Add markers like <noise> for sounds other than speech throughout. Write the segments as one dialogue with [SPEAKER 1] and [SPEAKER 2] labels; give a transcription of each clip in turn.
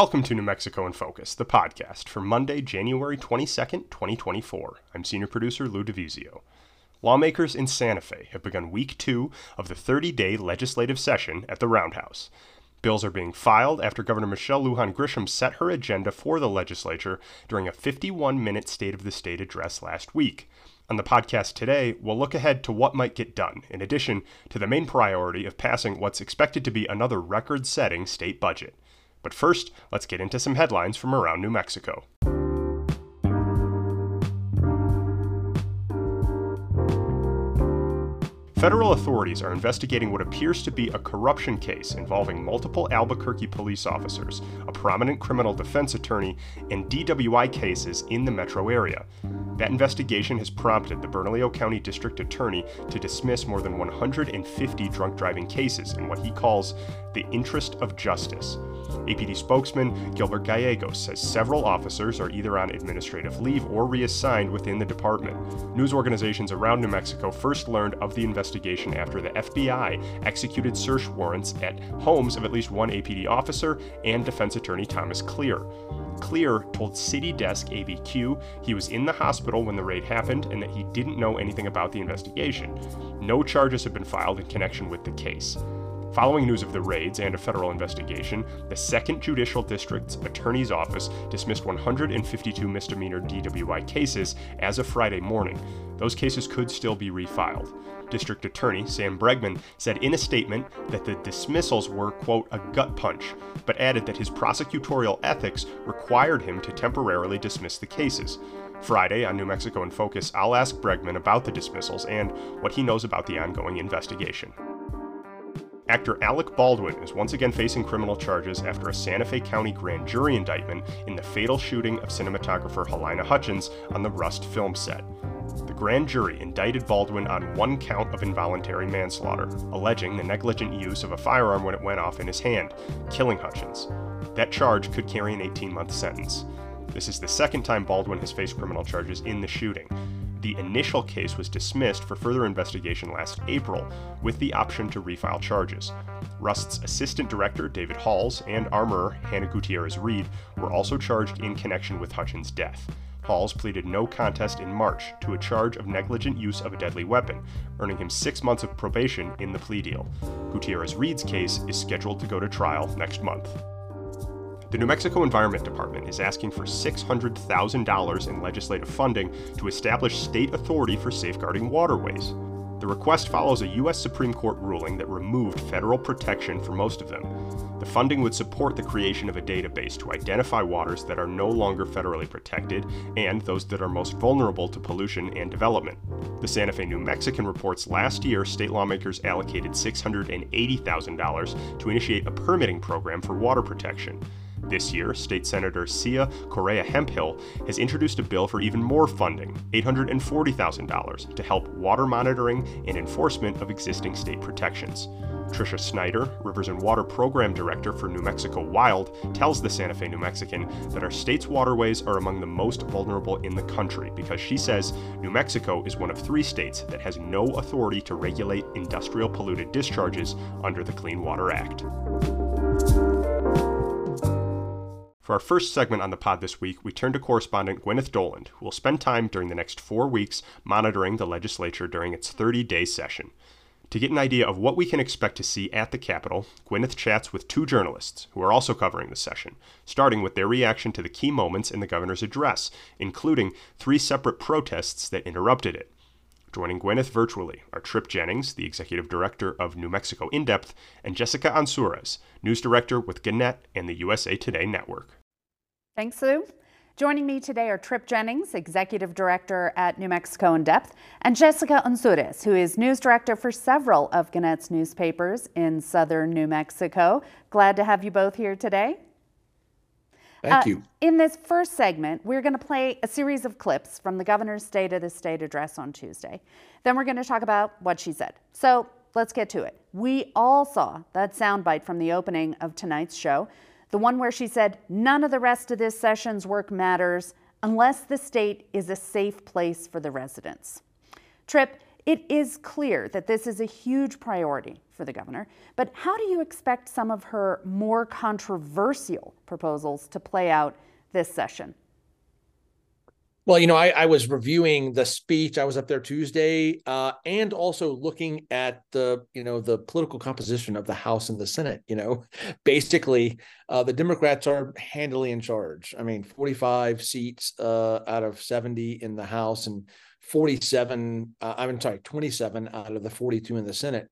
[SPEAKER 1] Welcome to New Mexico in Focus, the podcast for Monday, January 22nd, 2024. I'm senior producer Lou DiVizio. Lawmakers in Santa Fe have begun week two of the 30 day legislative session at the Roundhouse. Bills are being filed after Governor Michelle Lujan Grisham set her agenda for the legislature during a 51 minute State of the State address last week. On the podcast today, we'll look ahead to what might get done, in addition to the main priority of passing what's expected to be another record setting state budget. But first, let's get into some headlines from around New Mexico. Federal authorities are investigating what appears to be a corruption case involving multiple Albuquerque police officers, a prominent criminal defense attorney, and DWI cases in the metro area. That investigation has prompted the Bernalillo County District Attorney to dismiss more than 150 drunk driving cases in what he calls the interest of justice. APD spokesman Gilbert Gallegos says several officers are either on administrative leave or reassigned within the department. News organizations around New Mexico first learned of the investigation after the FBI executed search warrants at homes of at least one APD officer and defense attorney Thomas Clear. Clear told City Desk ABQ he was in the hospital when the raid happened and that he didn't know anything about the investigation. No charges have been filed in connection with the case. Following news of the raids and a federal investigation, the 2nd Judicial District's Attorney's Office dismissed 152 misdemeanor DWI cases as of Friday morning. Those cases could still be refiled. District Attorney Sam Bregman said in a statement that the dismissals were, quote, a gut punch, but added that his prosecutorial ethics required him to temporarily dismiss the cases. Friday on New Mexico in Focus, I'll ask Bregman about the dismissals and what he knows about the ongoing investigation. Actor Alec Baldwin is once again facing criminal charges after a Santa Fe County grand jury indictment in the fatal shooting of cinematographer Halyna Hutchins on the Rust film set. The grand jury indicted Baldwin on one count of involuntary manslaughter, alleging the negligent use of a firearm when it went off in his hand, killing Hutchins. That charge could carry an 18 month sentence. This is the second time Baldwin has faced criminal charges in the shooting. The initial case was dismissed for further investigation last April, with the option to refile charges. Rust's assistant director, David Halls, and armorer, Hannah Gutierrez Reed, were also charged in connection with Hutchins' death. Halls pleaded no contest in March to a charge of negligent use of a deadly weapon, earning him six months of probation in the plea deal. Gutierrez Reed's case is scheduled to go to trial next month. The New Mexico Environment Department is asking for $600,000 in legislative funding to establish state authority for safeguarding waterways. The request follows a U.S. Supreme Court ruling that removed federal protection for most of them. The funding would support the creation of a database to identify waters that are no longer federally protected and those that are most vulnerable to pollution and development. The Santa Fe New Mexican reports last year state lawmakers allocated $680,000 to initiate a permitting program for water protection. This year, State Senator Siah Correa Hemphill has introduced a bill for even more funding, $840,000, to help water monitoring and enforcement of existing state protections. Tricia Snyder, Rivers and Water Program Director for New Mexico Wild, tells the Santa Fe New Mexican that our state's waterways are among the most vulnerable in the country because she says New Mexico is one of three states that has no authority to regulate industrial polluted discharges under the Clean Water Act. For our first segment on the pod this week, we turn to correspondent Gwyneth Doland, who will spend time during the next four weeks monitoring the legislature during its 30 day session. To get an idea of what we can expect to see at the Capitol, Gwyneth chats with two journalists who are also covering the session, starting with their reaction to the key moments in the governor's address, including three separate protests that interrupted it. Joining Gwyneth virtually are Trip Jennings, the executive director of New Mexico In Depth, and Jessica Onsurez, news director with Gannett and the USA Today network.
[SPEAKER 2] Thanks, Lou. Joining me today are Trip Jennings, Executive Director at New Mexico in Depth, and Jessica Onsurez, who is News Director for several of Gannett's newspapers in southern New Mexico. Glad to have you both here today.
[SPEAKER 3] Thank uh, you.
[SPEAKER 2] In this first segment, we're going to play a series of clips from the governor's State of the State address on Tuesday. Then we're going to talk about what she said. So let's get to it. We all saw that soundbite from the opening of tonight's show the one where she said, none of the rest of this session's work matters unless the state is a safe place for the residents. Trip, it is clear that this is a huge priority for the governor. But how do you expect some of her more controversial proposals to play out this session?
[SPEAKER 3] Well, you know, I, I, was reviewing the speech. I was up there Tuesday, uh, and also looking at the, you know, the political composition of the House and the Senate. You know, <laughs> basically, uh, the Democrats are handily in charge. I mean, 45 seats uh, out of 70 in the House and 47. Uh, I'm sorry, 27 out of the 42 in the Senate.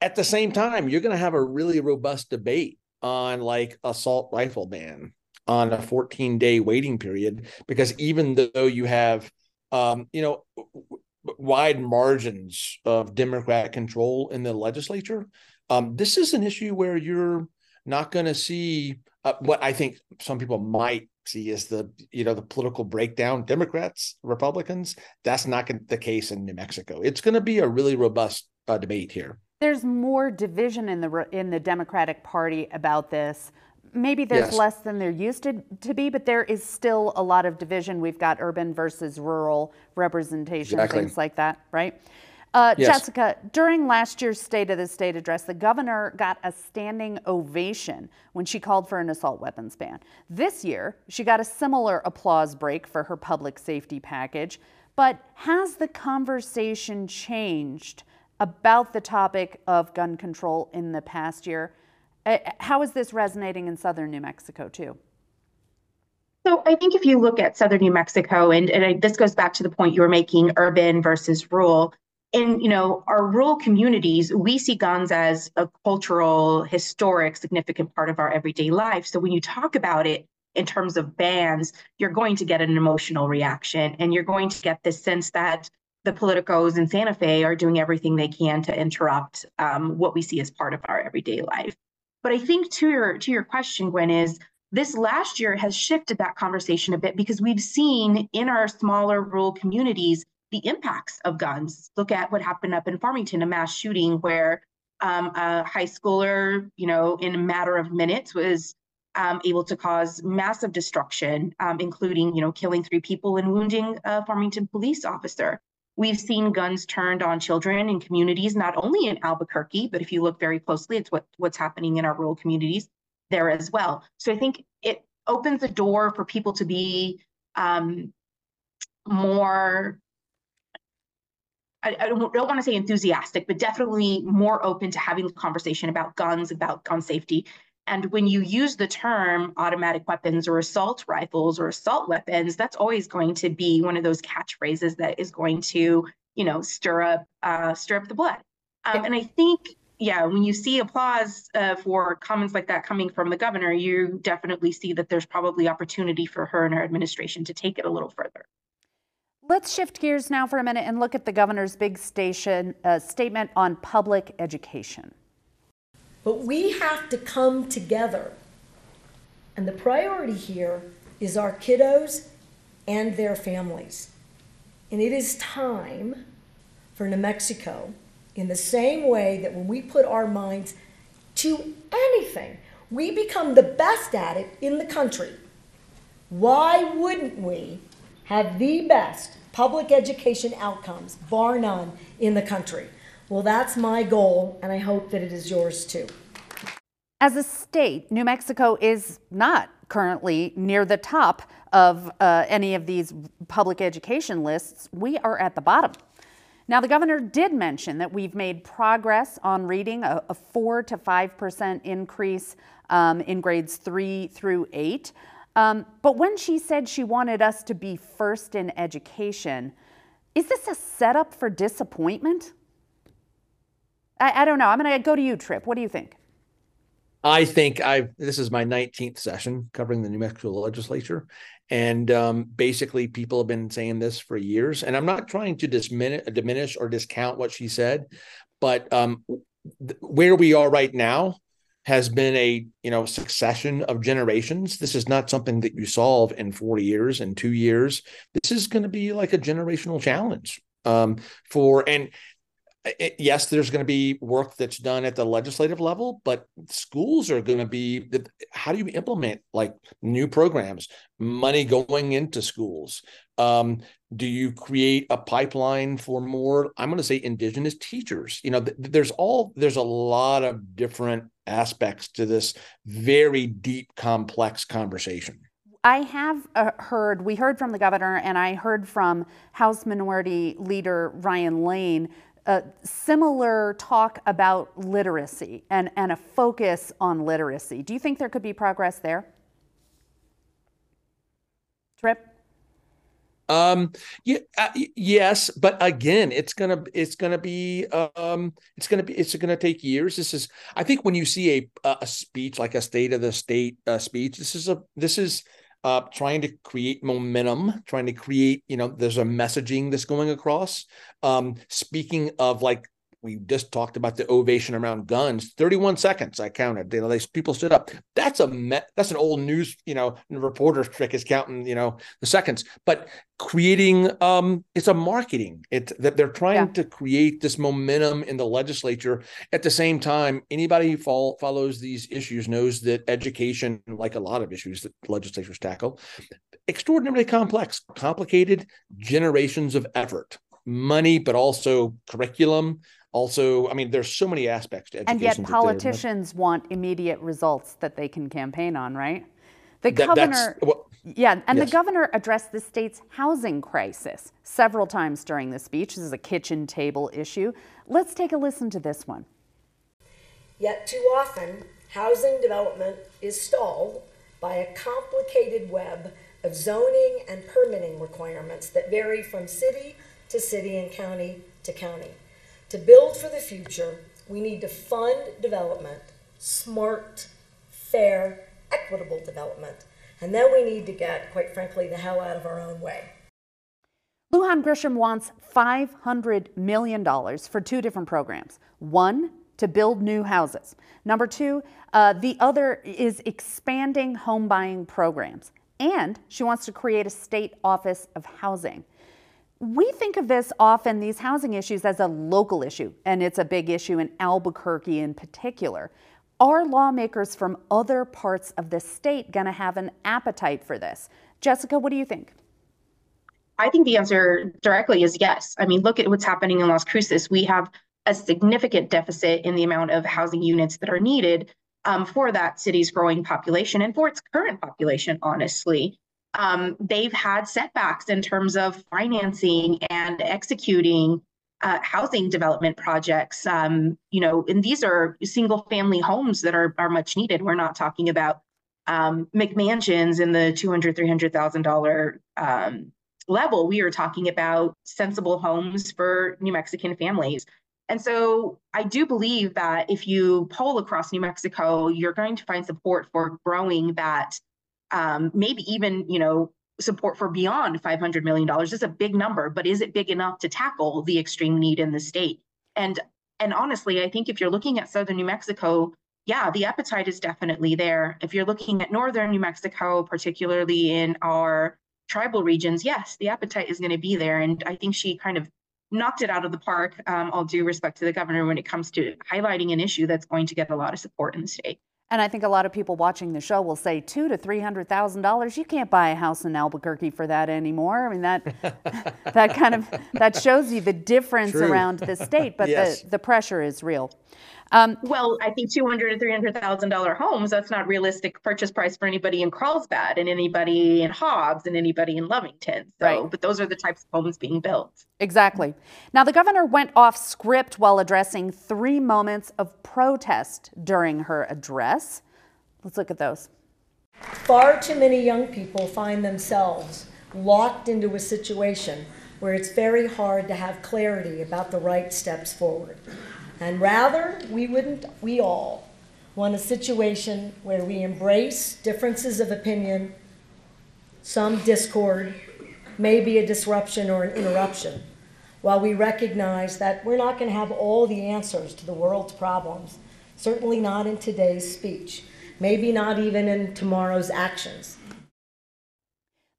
[SPEAKER 3] At the same time, you're going to have a really robust debate on like assault rifle ban on a 14 day waiting period because even though you have um, you know wide margins of democrat control in the legislature um, this is an issue where you're not going to see uh, what i think some people might see as the you know the political breakdown. Democrats republicans that's not the case in new mexico. It's going to be a really robust uh, debate here.
[SPEAKER 2] There's more division in the in the democratic party about this maybe there's yes. less than there used to, to be, but there is still a lot of division. We've got urban versus rural representation, exactly. things like that, right? Uh, yes. Jessica, during last year's State of the State address, the governor got a standing ovation when she called for an assault weapons ban. This year, she got a similar applause break for her public safety package. But has the conversation changed about the topic of gun control in the past year? Uh, how is this resonating in southern New Mexico too?
[SPEAKER 4] So I think if you look at southern New Mexico, and, and I, this goes back to the point you were making, urban versus rural. In you know our rural communities, we see guns as a cultural, historic, significant part of our everyday life. So when you talk about it in terms of bans, you're going to get an emotional reaction, and you're going to get this sense that the politicos in Santa Fe are doing everything they can to interrupt um, what we see as part of our everyday life. But I think to your to your question, Gwen, is this last year has shifted that conversation a bit because we've seen in our smaller rural communities the impacts of guns. Look at what happened up in Farmington, a mass shooting where um, a high schooler, you know, in a matter of minutes was um, able to cause massive destruction, um, including, you know, killing three people and wounding a Farmington police officer. We've seen guns turned on children in communities, not only in Albuquerque, but if you look very closely, it's what, what's happening in our rural communities there as well. So I think it opens the door for people to be um, more I, I, don't, don't, want to say enthusiastic, but definitely more open to having the conversation about guns, about gun safety, and when you use the term automatic weapons or assault rifles or assault weapons, that's always going to be one of those catchphrases that is going to, you know, stir up uh, stir up the blood. Um, and I think, yeah, when you see applause uh, for comments like that coming from the governor, you definitely see that there's probably opportunity for her and her administration to take it a little further.
[SPEAKER 2] Let's shift gears now for a minute and look at the governor's big station uh, statement on public education.
[SPEAKER 5] But we have to come together. And the priority here is our kiddos and their families. And it is time for New Mexico, in the same way that when we put our minds to anything, we become the best at it in the country. Why wouldn't we have the best public education outcomes, bar none, in the country? Well, that's my goal, and I hope that it is yours too.
[SPEAKER 2] As a state, New Mexico is not currently near the top of uh, any of these public education lists. We are at the bottom. Now, the governor did mention that we've made progress on reading, a, a 4 to 5% increase um, in grades 3 through 8. Um, but when she said she wanted us to be first in education, is this a setup for disappointment? I, I don't know. I'm going to go to you, Trip. What do you think?
[SPEAKER 3] I think I this is my 19th session covering the New Mexico legislature. And um, basically, people have been saying this for years. And I'm not trying to diminish, diminish or discount what she said, but um, th- where we are right now has been a you know succession of generations. This is not something that you solve in 40 years in two years. This is going to be like a generational challenge um, for and it, yes, there's going to be work that's done at the legislative level, but schools are going to be how do you implement like new programs, money going into schools? Um, do you create a pipeline for more? I'm going to say indigenous teachers. You know, th- there's all there's a lot of different aspects to this very deep, complex conversation.
[SPEAKER 2] I have uh, heard, we heard from the governor, and I heard from House Minority Leader Ryan Lane similar talk about literacy and, and a focus on literacy. Do you think there could be progress there? Trip?
[SPEAKER 3] Um, yeah, uh, yes, but again, it's gonna it's gonna be um it's gonna be it's gonna take years. This is I think when you see a a speech like a state of the state uh, speech, this is a this is uh, trying to create momentum, trying to create, you know, there's a messaging that's going across. Um, speaking of like we just talked about the ovation around guns 31 seconds i counted you know they people stood up. That's a me- that's an old news you know reporter's trick is counting you know the seconds. But creating um it's a marketing. It that they're trying yeah. to create this momentum in the legislature. At the same time anybody who follow, follows these issues knows that education like a lot of issues that legislatures tackle extraordinarily complex complicated generations of effort. Money but also curriculum also i mean there's so many aspects to education
[SPEAKER 2] and yet politicians want immediate results that they can campaign on right? The that, governor well, yeah and yes. the governor addressed the state's housing crisis several times during the speech. This is a kitchen table issue. Let's take a listen to this one.
[SPEAKER 5] Yet too often housing development is stalled by a complicated web of zoning and permitting requirements that vary from city to city and county to county to build for the future, we need to fund development, smart, fair, equitable development. And then we need to get, quite frankly, the hell out of our own way.
[SPEAKER 2] Lujan Grisham wants $500 million for two different programs. One, to build new houses. Number two, uh, the other is expanding home buying programs. And she wants to create a state office of housing. We think of this often, these housing issues, as a local issue, and it's a big issue in Albuquerque in particular. Are lawmakers from other parts of the state going to have an appetite for this? Jessica, what do you think?
[SPEAKER 4] I think the answer directly is yes. I mean, look at what's happening in Las Cruces. We have a significant deficit in the amount of housing units that are needed um, for that city's growing population and for its current population, honestly um, they've had setbacks in terms of financing and executing uh, housing development projects. Um, you know, and these are single family homes that are, are much needed. We're not talking about um, McMansions in the $200,000, $300,000 um, level. We are talking about sensible homes for New Mexican families. And so I do believe that if you poll across New Mexico, you're going to find support for growing that um, maybe even you know support for beyond 500 million dollars is a big number but is it big enough to tackle the extreme need in the state? And and honestly i think if you're looking at southern new mexico yeah the appetite is definitely there. If you're looking at northern new mexico particularly in our tribal regions yes the appetite is going to be there. And i think she kind of knocked it out of the park um, all due respect to the governor when it comes to highlighting an issue that's going to get a lot of support in the state
[SPEAKER 2] and I think a lot of people watching the show will say two to three hundred thousand dollars. You can't buy a house in Albuquerque for that anymore. I mean that <laughs> that kind of that shows you the difference True. around the state, but <laughs> yes. the, the pressure is real.
[SPEAKER 4] Um, well, I think two hundred to three hundred thousand dollar homes. That's not realistic purchase price for anybody in Carlsbad and anybody in Hobbs and anybody in Lovington. So, right. but those are the types of homes being built.
[SPEAKER 2] Exactly. Now, the governor went off script while addressing three moments of protest during her address. Let's look at those.
[SPEAKER 5] Far too many young people find themselves locked into a situation where it's very hard to have clarity about the right steps forward. And rather, we wouldn't, we all want a situation where we embrace differences of opinion, some discord, maybe a disruption or an interruption, while we recognize that we're not going to have all the answers to the world's problems, certainly not in today's speech, maybe not even in tomorrow's actions.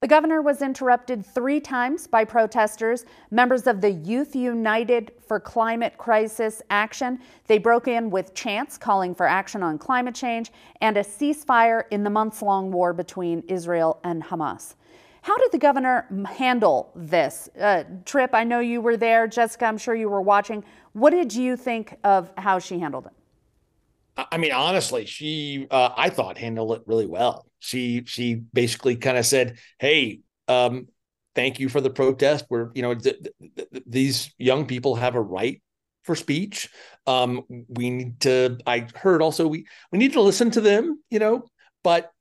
[SPEAKER 2] The governor was interrupted three times by protesters, members of the Youth United for Climate Crisis Action. They broke in with chants calling for action on climate change and a ceasefire in the months long war between Israel and Hamas. How did the governor handle this? Uh, Trip, I know you were there. Jessica, I'm sure you were watching. What did you think of how she handled it?
[SPEAKER 3] I mean, honestly, she uh, I thought handled it really well. She she basically kind of said, "Hey, um, thank you for the protest. We're you know th- th- th- these young people have a right for speech. Um, we need to. I heard also we we need to listen to them. You know, but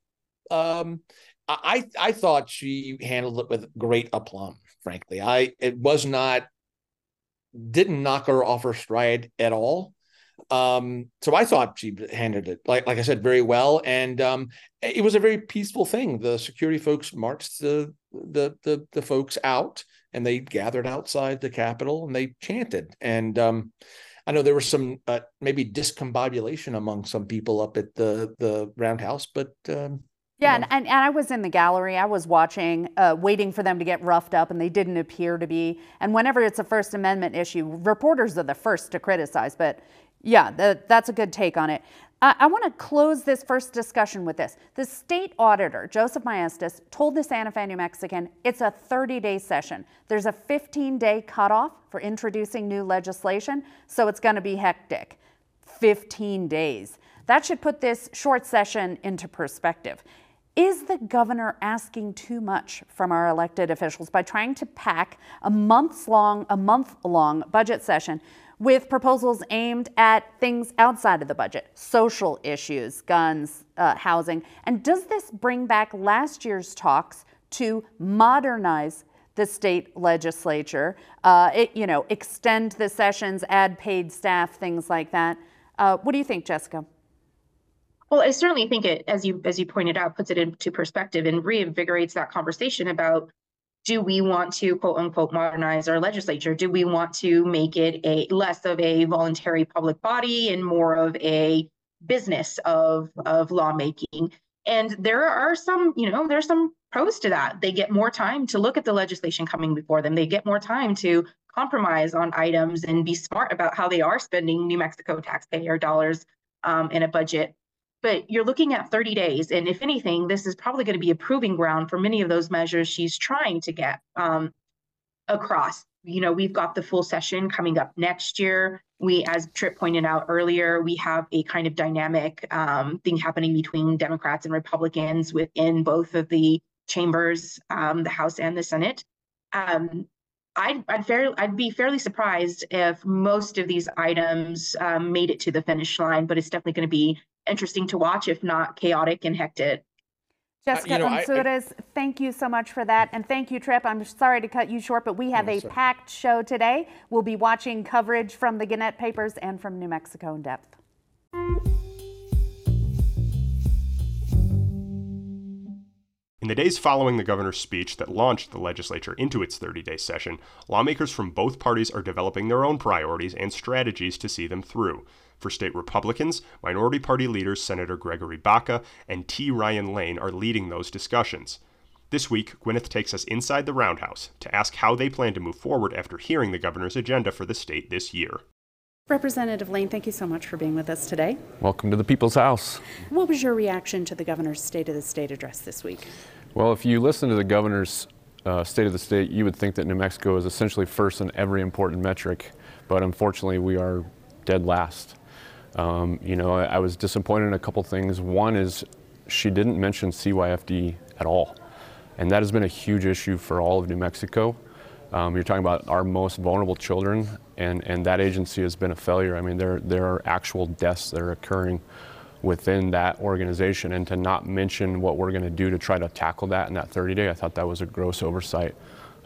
[SPEAKER 3] um, I I thought she handled it with great aplomb. Frankly, I it was not didn't knock her off her stride at all. Um, so I thought she handled it, like like I said, very well, and um, it was a very peaceful thing. The security folks marched the the the, the folks out, and they gathered outside the Capitol and they chanted. And um, I know there was some uh, maybe discombobulation among some people up at the the roundhouse, but um,
[SPEAKER 2] yeah, and, and, and, I was in the gallery. I was watching, uh, waiting for them to get roughed up, and they didn't appear to be. And whenever it's a First Amendment issue, reporters are the first to criticize. But yeah, the, that's a good take on it. Uh, I want to close this first discussion with this. The state auditor, Joseph Maestas, told the Santa Fe New Mexican it's a 30 day session. There's a 15 day cutoff for introducing new legislation, so it's going to be hectic. 15 days. That should put this short session into perspective. Is the governor asking too much from our elected officials by trying to pack a months long, a month long budget session with proposals aimed at things outside of the budget, social issues, guns, uh, housing. And does this bring back last year's talks to modernize the state legislature, uh, it, you know, extend the sessions, add paid staff, things like that? Uh, what do you think, Jessica?
[SPEAKER 4] Well, I certainly think it, as you as you pointed out, puts it into perspective and reinvigorates that conversation about do we want to quote unquote modernize our legislature? Do we want to make it a less of a voluntary public body and more of a business of of lawmaking? And there are some, you know, there's some pros to that. They get more time to look at the legislation coming before them. They get more time to compromise on items and be smart about how they are spending New Mexico taxpayer dollars um, in a budget but you're looking at 30 days. And if anything, this is probably going to be a proving ground for many of those measures she's trying to get um, across. You know, we've got the full session coming up next year. We, as Trip pointed out earlier, we have a kind of dynamic um, thing happening between Democrats and Republicans within both of the chambers, um, the House and the Senate. Um, I'd I'd, I'd be fairly surprised if most of these items um, made it to the finish line, but it's definitely going to be interesting to watch, if not chaotic and hectic.
[SPEAKER 2] Jessica uh, you know, thank you so much for that. And thank you, Trip. I'm sorry to cut you short, but we have a sorry. packed show today. We'll be watching coverage from the Gannett papers and from New Mexico in depth.
[SPEAKER 1] In the days following the governor's speech that launched the legislature into its 30 day session, lawmakers from both parties are developing their own priorities and strategies to see them through. For state Republicans, minority party leaders Senator Gregory Baca and T. Ryan Lane are leading those discussions. This week, Gwyneth takes us inside the Roundhouse to ask how they plan to move forward after hearing the governor's agenda for the state this year.
[SPEAKER 2] Representative Lane, thank you so much for being with us today.
[SPEAKER 6] Welcome to the People's House.
[SPEAKER 2] What was your reaction to the governor's State of the State address this week?
[SPEAKER 6] Well, if you listen to the governor's uh, State of the State, you would think that New Mexico is essentially first in every important metric, but unfortunately, we are dead last. Um, you know, I, I, was disappointed in a couple things. One is she didn't mention CYFD at all, and that has been a huge issue for all of New Mexico. Um, you're talking about our most vulnerable children, and, and that agency has been a failure. I mean, there, there are actual deaths that are occurring within that organization, and to not mention what we're going to do to try to tackle that in that 30 day, I thought that was a gross oversight.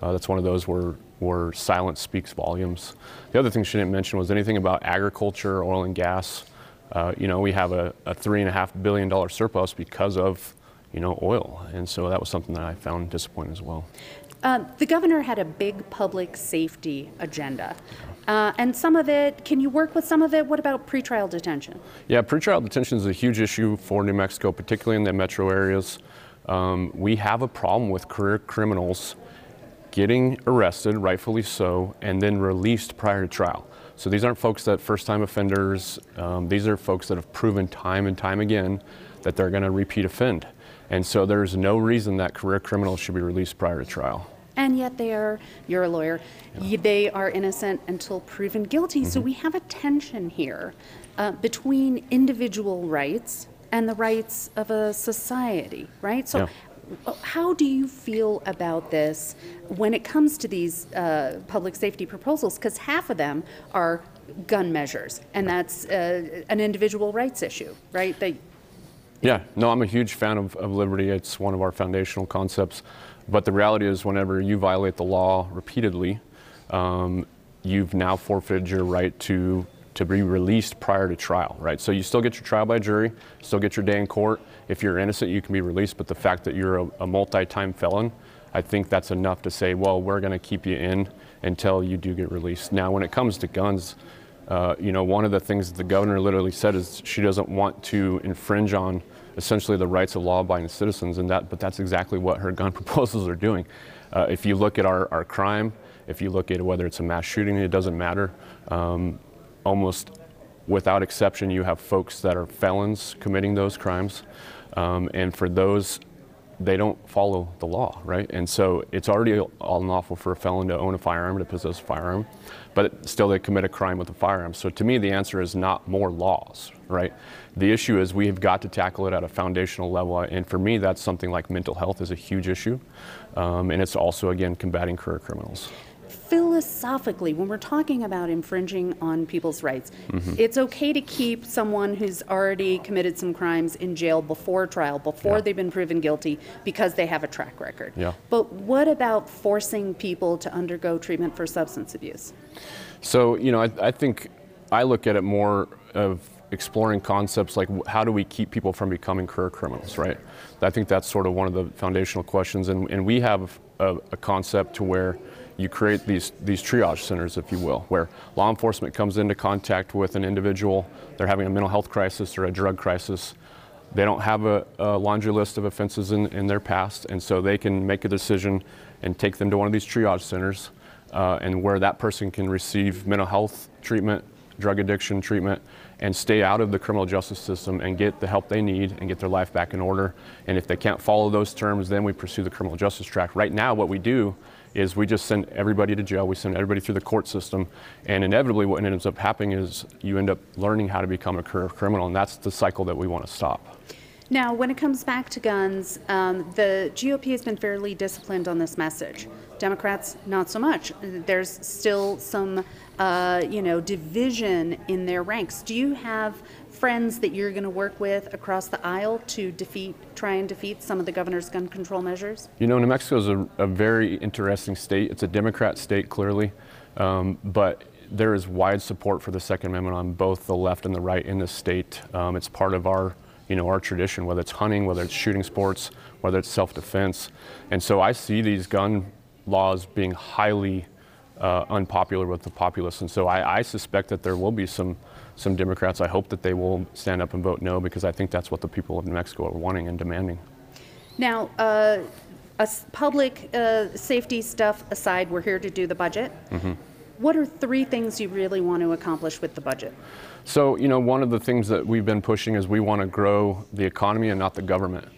[SPEAKER 6] Uh, that's one of those where, where silence speaks volumes. The other thing she didn't mention was anything about agriculture, oil and gas. Uh, you know, we have a, a three and a half billion dollar surplus because of, you know, oil. And so that was something that I found disappointing as well.
[SPEAKER 2] Uh, the governor had a big public safety agenda. Uh, and some of it, can you work with some of it? What about pretrial detention?
[SPEAKER 6] Yeah, pretrial detention is a huge issue for New Mexico, particularly in the metro areas. um, we have a problem with career criminals getting arrested, rightfully so, and then released prior to trial. So these aren't folks that first time offenders, um, these are folks that have proven time and time again that they're going to repeat offend. And so there's no reason that career criminals should be released prior to trial.
[SPEAKER 2] And yet they are, you're a lawyer, y- they are innocent until proven guilty. So we have a tension here uh, between individual rights and the rights of a society, right? So
[SPEAKER 6] Yeah.
[SPEAKER 2] How do you feel about this when it comes to these uh, public safety proposals? Because half of them are gun measures, and that's uh, an individual rights issue, right? That
[SPEAKER 6] Yeah, no, I'm a huge fan of, of liberty. It's one of our foundational concepts. But the reality is, whenever you violate the law repeatedly, um, you've now forfeited your right to to be released prior to trial, right? So you still get your trial by jury, still get your day in court. If you're innocent, you can be released. But the fact that you're a, a multi-time felon, I think that's enough to say, well, we're going to keep you in until you do get released. Now, when it comes to guns, uh, you know, one of the things that the governor literally said is she doesn't want to infringe on essentially the rights of law-abiding citizens, and that, but that's exactly what her gun <laughs> proposals are doing. Uh, if you look at our, our crime, if you look at whether it's a mass shooting, it doesn't matter. Um, almost without exception, you have folks that are felons committing those crimes, um, and for those, they don't follow the law, right? And so it's already unlawful for a felon to own a firearm, to possess a firearm, but still they commit a crime with a firearm. So to me, the answer is not more laws, right? The issue is we have got to tackle it at a foundational level, and for me, that's something like mental health is a huge issue, um, and it's also again combating career criminals.
[SPEAKER 2] Philosophically, when we're talking about infringing on people's rights, mm-hmm. it's okay to keep someone who's already committed some crimes in jail before trial, before
[SPEAKER 6] Yeah.
[SPEAKER 2] they've been proven guilty, because they have a track record.
[SPEAKER 6] Yeah.
[SPEAKER 2] But what about forcing people to undergo treatment for substance abuse?
[SPEAKER 6] So, you know, I, I think I look at it more of exploring concepts like how do we keep people from becoming career criminals, right? I think that's sort of one of the foundational questions. And, and we have a, a concept to where you create these, these triage centers, if you will, where law enforcement comes into contact with an individual, they're having a mental health crisis or a drug crisis. They don't have a, a laundry list of offenses in, in their past, and so they can make a decision and take them to one of these triage centers, uh, and where that person can receive mental health treatment, drug addiction treatment, and stay out of the criminal justice system and get the help they need and get their life back in order. And if they can't follow those terms, then we pursue the criminal justice track. Right now, what we do is we just send everybody to jail. We send everybody through the court system, and inevitably, what ends up happening is you end up learning how to become a career criminal, and that's the cycle that we want to stop.
[SPEAKER 2] Now, when it comes back to guns, um, the GOP has been fairly disciplined on this message. Democrats, not so much. There's still some, uh, you know, division in their ranks. Do you have friends that you're going to work with across the aisle to defeat, try and defeat some of the governor's gun control measures?
[SPEAKER 6] You know, New Mexico is a, a very interesting state. It's a Democrat state, clearly, um, but there is wide support for the Second Amendment on both the left and the right in this state. Um, it's part of our, you know, our tradition, whether it's hunting, whether it's shooting sports, whether it's self-defense. And so I see these gun laws being highly uh, unpopular with the populace. And so I, I suspect that there will be some some Democrats. I hope that they will stand up and vote no because I think that's what the people of New Mexico are wanting and demanding.
[SPEAKER 2] Now, uh, public uh, safety stuff aside, we're here to do the budget. What are three things you really want to accomplish with the budget?
[SPEAKER 6] So, you know, one of the things that we've been pushing is we want to grow the economy and not the government.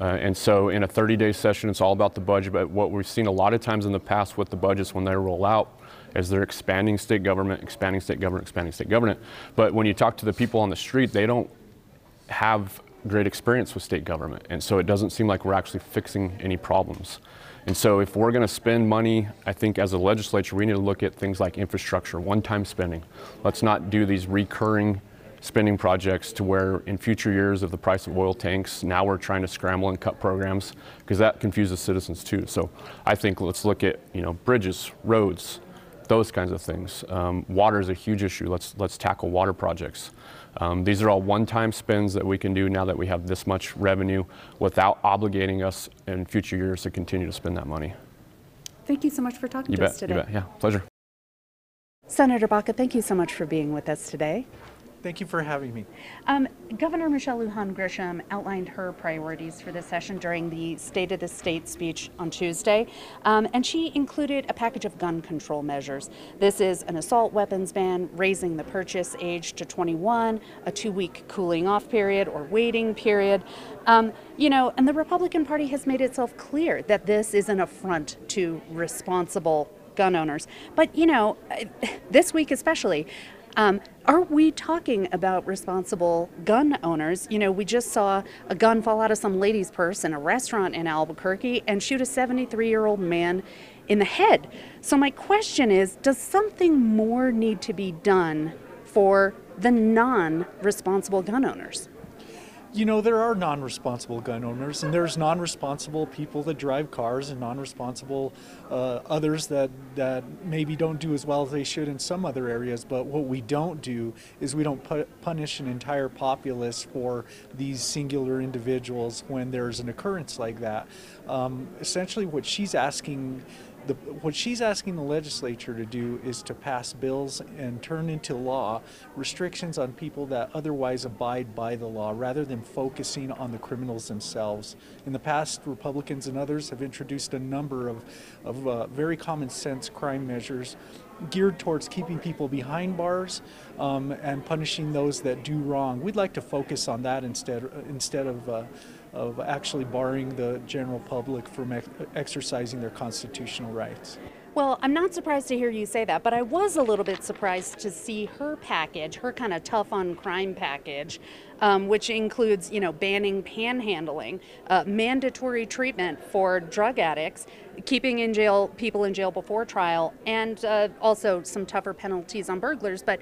[SPEAKER 6] Uh, and so, in a 30 day session, it's all about the budget. But what we've seen a lot of times in the past with the budgets when they roll out is they're expanding state government, expanding state government, expanding state government. But when you talk to the people on the street, they don't have great experience with state government. And so, it doesn't seem like we're actually fixing any problems. And so, if we're going to spend money, I think as a legislature, we need to look at things like infrastructure, one time spending. Let's not do these recurring spending projects to where in future years, if the price of oil tanks, now we're trying to scramble and cut programs because that confuses citizens too. So I think let's look at you know bridges, roads, those kinds of things. Um, water is a huge issue. Let's let's tackle water projects. Um, these are all one-time spends that we can do now that we have this much revenue without obligating us in future years to continue to spend that money.
[SPEAKER 2] Thank you so much for talking
[SPEAKER 6] You
[SPEAKER 2] to
[SPEAKER 6] bet.
[SPEAKER 2] us
[SPEAKER 6] You
[SPEAKER 2] today.
[SPEAKER 6] bet. Yeah. Pleasure.
[SPEAKER 2] Senator Baca, thank you so much for being with us today.
[SPEAKER 7] Thank you for having me.
[SPEAKER 2] Um, Governor Michelle Lujan Grisham outlined her priorities for this session during the State of the State speech on Tuesday, um, and she included a package of gun control measures. This is an assault weapons ban, raising the purchase age to 21, a two week cooling off period or waiting period. Um, you know, and the Republican Party has made itself clear that this is an affront to responsible gun owners. But, you know, this week especially, um, are we talking about responsible gun owners? You know, we just saw a gun fall out of some lady's purse in a restaurant in Albuquerque and shoot a 73 year old man in the head. So, my question is does something more need to be done for the non responsible gun owners?
[SPEAKER 7] You know, there are non responsible gun owners, and there's non responsible people that drive cars, and non responsible uh, others that, that maybe don't do as well as they should in some other areas. But what we don't do is we don't pu- punish an entire populace for these singular individuals when there's an occurrence like that. Um, essentially, what she's asking the, what she's asking the legislature to do is to pass bills and turn into law restrictions on people that otherwise abide by the law rather than focusing on the criminals themselves. In the past, Republicans and others have introduced a number of, of uh, very common sense crime measures geared towards keeping people behind bars um, and punishing those that do wrong. We'd like to focus on that instead instead of uh, of actually barring the general public from ex- exercising their constitutional rights.
[SPEAKER 2] Well, I'm not surprised to hear you say that, but I was a little bit surprised to see her package, her kind of tough on crime package, um, which includes, you know, banning panhandling, uh, mandatory treatment for drug addicts, keeping in jail people in jail before trial, and uh, also some tougher penalties on burglars. But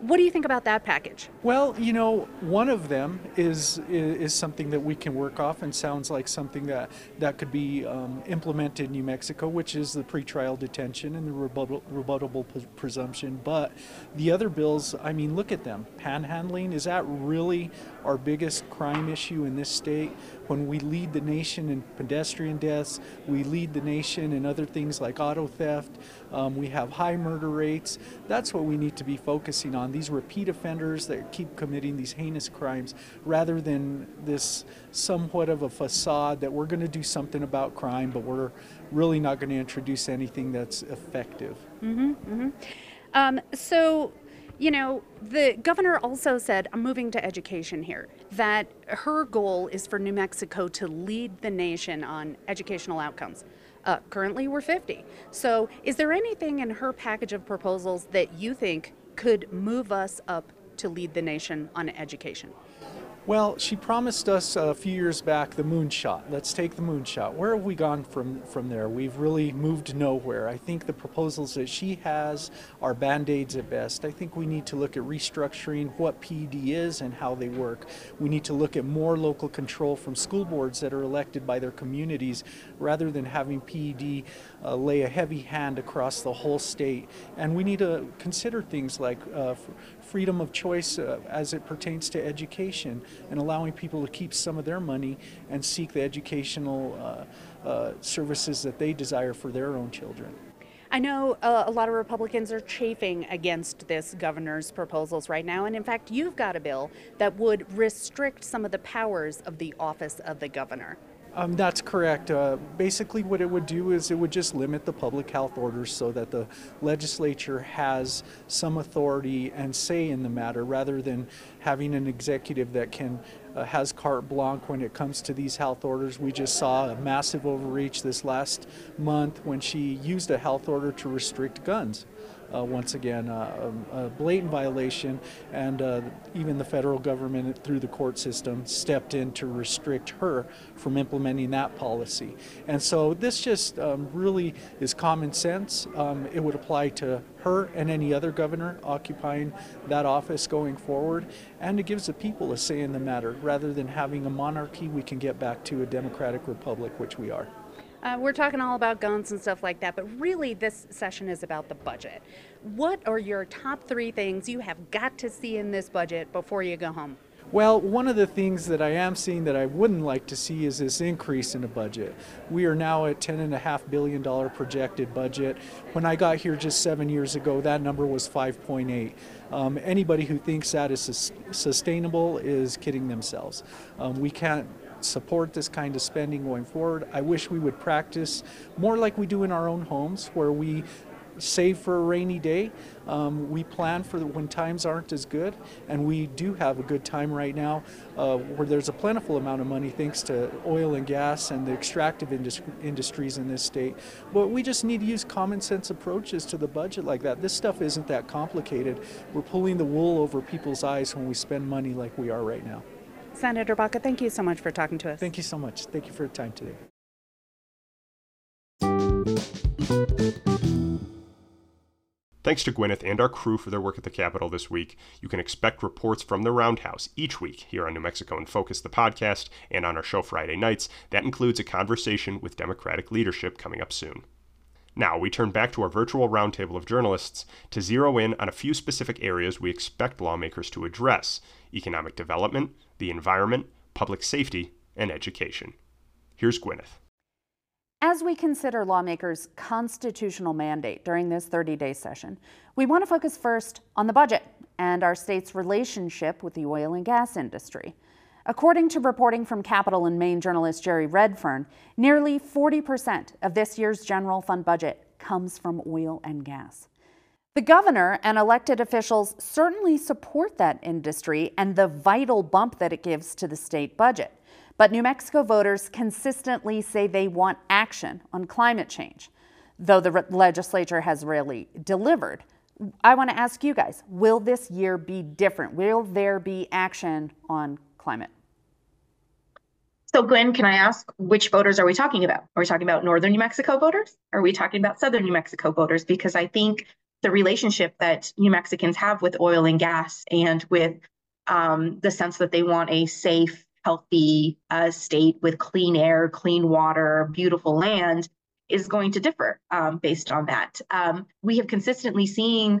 [SPEAKER 2] what do you think about that package?
[SPEAKER 7] Well, you know, one of them is is, something that we can work off and sounds like something that that could be um, implemented in New Mexico, which is the pretrial detention and the rebuttable, rebuttable presumption. But the other bills, I mean, look at them. Panhandling is that really our biggest crime issue in this state? When we lead the nation in pedestrian deaths, we lead the nation in other things like auto theft. Um, we have high murder rates. That's what we need to be focusing on. These repeat offenders that keep committing these heinous crimes, rather than this somewhat of a facade that we're going to do something about crime, but we're really not going to introduce anything that's effective.
[SPEAKER 2] Mm-hmm, mm-hmm. Um, so you know, the governor also said, I'm moving to education here, that her goal is for New Mexico to lead the nation on educational outcomes. Uh, currently, we're 50. So, is there anything in her package of proposals that you think could move us up to lead the nation on education?
[SPEAKER 7] Well, she promised us a few years back the moonshot. Let's take the moonshot. Where have we gone from, from there? We've really moved nowhere. I think the proposals that she has are band aids at best. I think we need to look at restructuring what PED is and how they work. We need to look at more local control from school boards that are elected by their communities rather than having PED uh, lay a heavy hand across the whole state. And we need to consider things like uh, freedom of choice uh, as it pertains to education and allowing people to keep some of their money and seek the educational uh, uh, services that they desire for their own children.
[SPEAKER 2] I know uh, a lot of Republicans are chafing against this governor's proposals right now, and in fact, you've got a bill that would restrict some of the powers of the office of the governor.
[SPEAKER 7] Um, that's correct. Uh, basically, what it would do is it would just limit the public health orders so that the legislature has some authority and say in the matter rather than having an executive that can uh, has carte blanche when it comes to these health orders. We just saw a massive overreach this last month when she used a health order to restrict guns once again uh, a, a, blatant violation, and uh, even the federal government through the court system stepped in to restrict her from implementing that policy. And so this just um, really is common sense. Um, it would apply to her and any other governor occupying that office going forward, and it gives the people a say in the matter. Rather than having a monarchy, we can get back to a democratic republic, which we are.
[SPEAKER 2] Uh, we're talking all about guns and stuff like that, but really this session is about the budget. What are your top three things you have got to see in this budget before you go home?
[SPEAKER 7] Well, one of the things that I am seeing that I wouldn't like to see is this increase in the budget. We are now at $10.5 billion projected budget. When I got here just seven years ago, that number was 5.8. Um, anybody who thinks that is sus- sustainable is kidding themselves. Um, we can't support this kind of spending going forward. I wish we would practice more like we do in our own homes, where we save for a rainy day. Um, we plan for when times aren't as good, and we do have a good time right now uh, where there's a plentiful amount of money thanks to oil and gas and the extractive indus- industries in this state. But we just need to use common sense approaches to the budget like that. This stuff isn't that complicated. We're pulling the wool over people's eyes when we spend money like we are right now.
[SPEAKER 2] Senator Baca, thank you so much for talking to us.
[SPEAKER 7] Thank you so much. Thank you for your time today.
[SPEAKER 1] Thanks to Gwyneth and our crew for their work at the Capitol this week. You can expect reports from the Roundhouse each week here on New Mexico in Focus, the podcast, and on our show Friday nights. That includes a conversation with Democratic leadership coming up soon. Now, we turn back to our virtual roundtable of journalists to zero in on a few specific areas we expect lawmakers to address economic development, the environment, public safety, and education. Here's Gwyneth.
[SPEAKER 2] As we consider lawmakers' constitutional mandate during this 30 day session, we want to focus first on the budget and our state's relationship with the oil and gas industry. According to reporting from Capitol and Main journalist Jerry Redfern, nearly 40% of this year's general fund budget comes from oil and gas. The governor and elected officials certainly support that industry and the vital bump that it gives to the state budget. But New Mexico voters consistently say they want action on climate change, though the re- legislature has rarely delivered. I want to ask you guys will this year be different? Will there be action on climate?
[SPEAKER 4] So, Gwen, can I ask which voters are we talking about? Are we talking about northern New Mexico voters? Are we talking about southern New Mexico voters? Because I think the relationship that New Mexicans have with oil and gas and with um, the sense that they want a safe, healthy uh, state with clean air, clean water, beautiful land is going to differ um, based on that. Um, we have consistently seen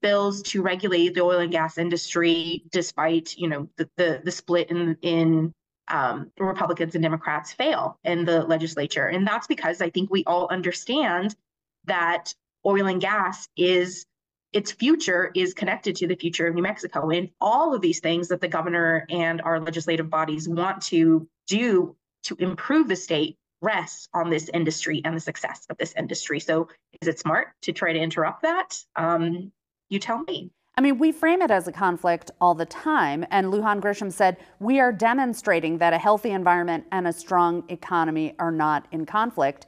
[SPEAKER 4] bills to regulate the oil and gas industry, despite you know the the, the split in in um, Republicans and Democrats fail in the legislature. And that's because I think we all understand that oil and gas is its future is connected to the future of New Mexico. And all of these things that the governor and our legislative bodies want to do to improve the state rests on this industry and the success of this industry. So is it smart to try to interrupt that? Um, you tell me.
[SPEAKER 2] I mean, we frame it as a conflict all the time. And Lujan Grisham said, we are demonstrating that a healthy environment and a strong economy are not in conflict.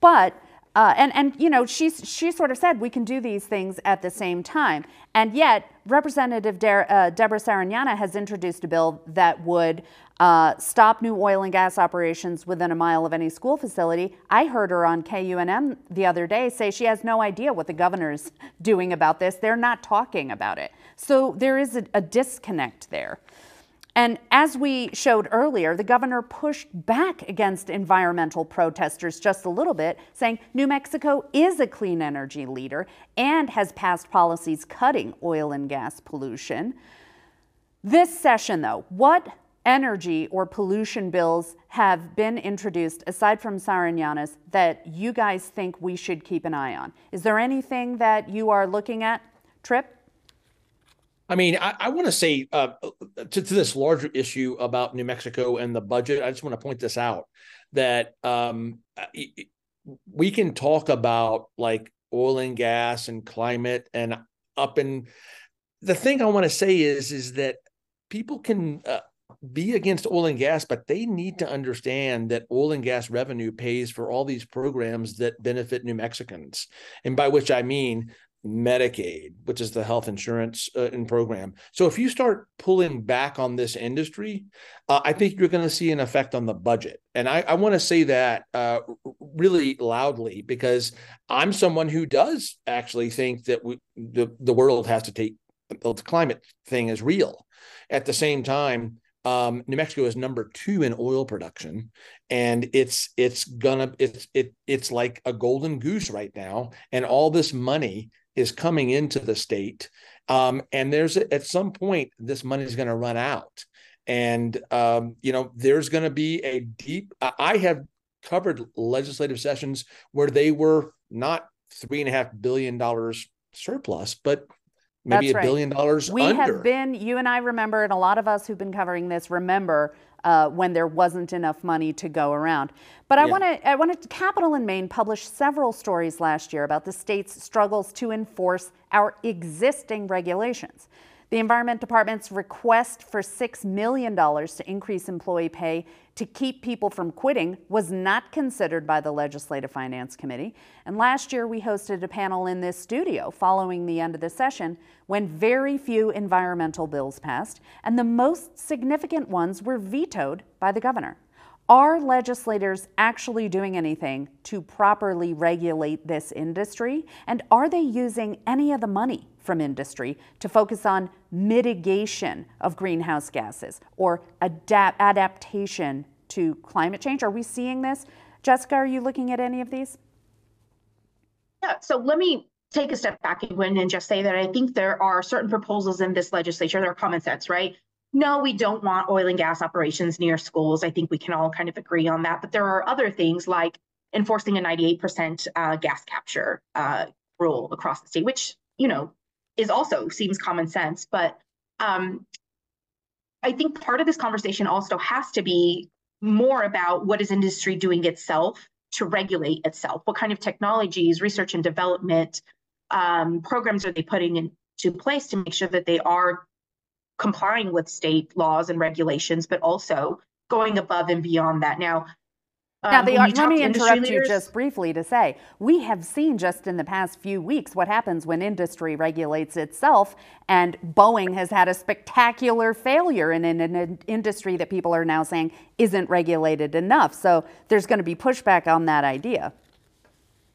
[SPEAKER 2] But uh, and and you know she's she sort of said we can do these things at the same time, and yet Representative De- uh, Deborah Sariñana has introduced a bill that would uh, stop new oil and gas operations within a mile of any school facility. I heard her on KUNM the other day say she has no idea what the governor's doing about this. They're not talking about it, so there is a, a disconnect there. And as we showed earlier, the governor pushed back against environmental protesters just a little bit, saying New Mexico is a clean energy leader and has passed policies cutting oil and gas pollution. This session, though, what energy or pollution bills have been introduced aside from Sariñana's that you guys think we should keep an eye on? Is there anything that you are looking at, Trip?
[SPEAKER 3] I mean, I, I want to say uh, to, to, this larger issue about New Mexico and the budget. I just want to point this out that um, we can talk about like oil and gas and climate and up and the thing I want to say is is that people can uh, be against oil and gas, but they need to understand that oil and gas revenue pays for all these programs that benefit New Mexicans, and by which I mean Medicaid, which is the health insurance uh, and program. So if you start pulling back on this industry, uh, I think you're going to see an effect on the budget. And I, I want to say that uh, really loudly because I'm someone who does actually think that we, the the world has to take the climate thing is real. At the same time, um, New Mexico is number two in oil production, and it's it's gonna it's it it's like a golden goose right now, and all this money is coming into the state Um, and there's at some point this money is going to run out, and um, you know there's going to be a deep. I have covered legislative sessions where they were not three and a half billion dollars surplus, but maybe a billion dollars
[SPEAKER 2] We
[SPEAKER 3] under.
[SPEAKER 2] have been, you and I remember, and a lot of us who've been covering this remember uh, when there wasn't enough money to go around. But I
[SPEAKER 3] Yeah.
[SPEAKER 2] want to, I wanted Capital in Main published several stories last year about the state's struggles to enforce our existing regulations. The Environment Department's request for $6 million to increase employee pay to keep people from quitting was not considered by the Legislative Finance Committee. And last year, we hosted a panel in this studio following the end of the session when very few environmental bills passed, and the most significant ones were vetoed by the governor. Are legislators actually doing anything to properly regulate this industry? And are they using any of the money from industry to focus on mitigation of greenhouse gases or adapt- adaptation to climate change? Are we seeing this? Jessica, are you looking at any of these?
[SPEAKER 4] Yeah, so let me take a step back and just say that I think there are certain proposals in this legislature that are common sense, right? No, we don't want oil and gas operations near schools. I think we can all kind of agree on that. But there are other things like enforcing a 98% uh, gas capture uh, rule across the state, which, you know, is also seems common sense. But um, I think part of this conversation also has to be more about what is industry doing itself to regulate itself? What kind of technologies, research and development um, programs are they putting into place to make sure that they are complying with state laws and regulations, but also going above and beyond that? Now,
[SPEAKER 2] Now,
[SPEAKER 4] um,
[SPEAKER 2] they
[SPEAKER 4] when
[SPEAKER 2] are, let me interrupt you just briefly to say we have seen just in the past few weeks what happens when industry regulates itself, and Boeing has had a spectacular failure in an, an industry that people are now saying isn't regulated enough. So there's going to be pushback on that idea.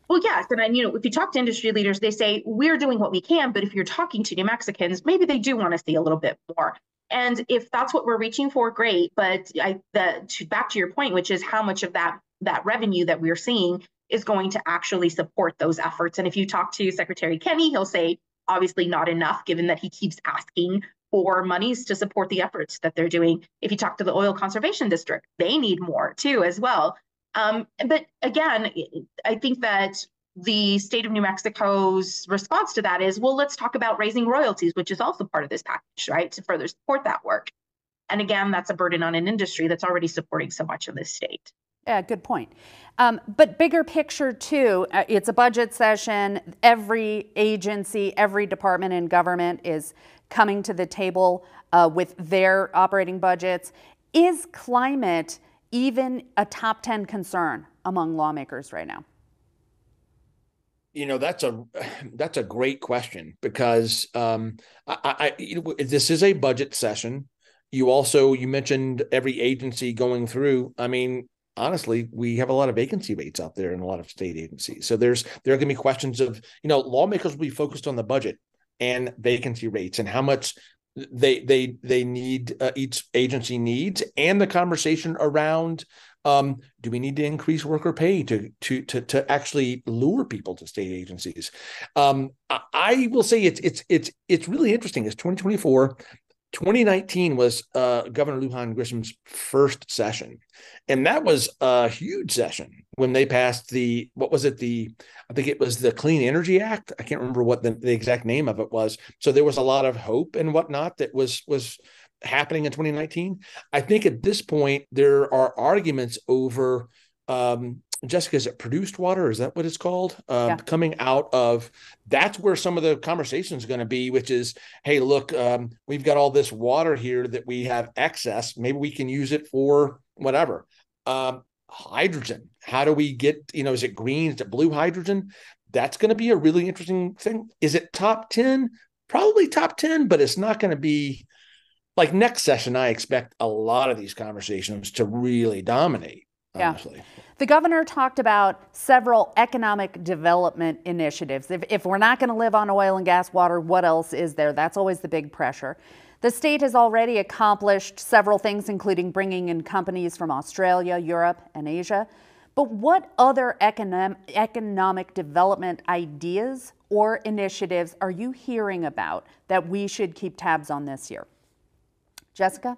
[SPEAKER 4] Well, yes, and then you know, if you talk to industry leaders, they say we're doing what we can. But if you're talking to New Mexicans, maybe they do want to see a little bit more. And if that's what we're reaching for, great. But I, the, to, back to your point, which is how much of that that revenue that we're seeing is going to actually support those efforts. And if you talk to Secretary Kenney, he'll say obviously not enough, given that he keeps asking for monies to support the efforts that they're doing. If you talk to the Oil Conservation District, they need more too, as well. Um, but again, I think that the state of New Mexico's response to that is, well, let's talk about raising royalties, which is also part of this package, right, to further support that work. And again, that's a burden on an industry that's already supporting so much of this state.
[SPEAKER 2] Yeah, good point. Um, but bigger picture, too, uh, it's a budget session. Every agency, every department in government is coming to the table uh, with their operating budgets. Is climate even a top 10 concern among lawmakers right now?
[SPEAKER 3] you know that's a <sighs> that's a great question because um, I, I this is a budget session. You also you mentioned every agency going through. I mean, honestly, we have a lot of vacancy rates out there in a lot of state agencies. So there's there are going to be questions of you know lawmakers will be focused on the budget and vacancy rates and how much they they they need uh, each agency needs and the conversation around um, do we need to increase worker pay to to to to actually lure people to state agencies? Um, I, will say it's it's it's it's really interesting. It's 2024. 2019 was uh, Governor Lujan Grisham's first session, and that was a huge session when they passed the what was it the I think it was the Clean Energy Act. I can't remember what the, the exact name of it was. So there was a lot of hope and whatnot that was was happening in 2019. I think at this point there are arguments over um, Jessica, is it produced water? Is that what it's called? Uh,
[SPEAKER 2] Yeah.
[SPEAKER 3] Coming out of that's where some of the conversation is going to be, which is, hey, look, um, we've got all this water here that we have excess. Maybe we can use it for whatever. Um, hydrogen. How do we get, you know, is it green? Is it blue hydrogen? That's going to be a really interesting thing. Is it top 10? Probably top 10, but it's not going to be like next session. I expect a lot of these conversations to really dominate.
[SPEAKER 2] Yeah.
[SPEAKER 3] Honestly.
[SPEAKER 2] The governor talked about several economic development initiatives. If, if we're not going to live on oil and gas, water, what else is there? That's always the big pressure. The state has already accomplished several things, including bringing in companies from Australia, Europe, and Asia. But what other econom- economic development ideas or initiatives are you hearing about that we should keep tabs on this year? Jessica?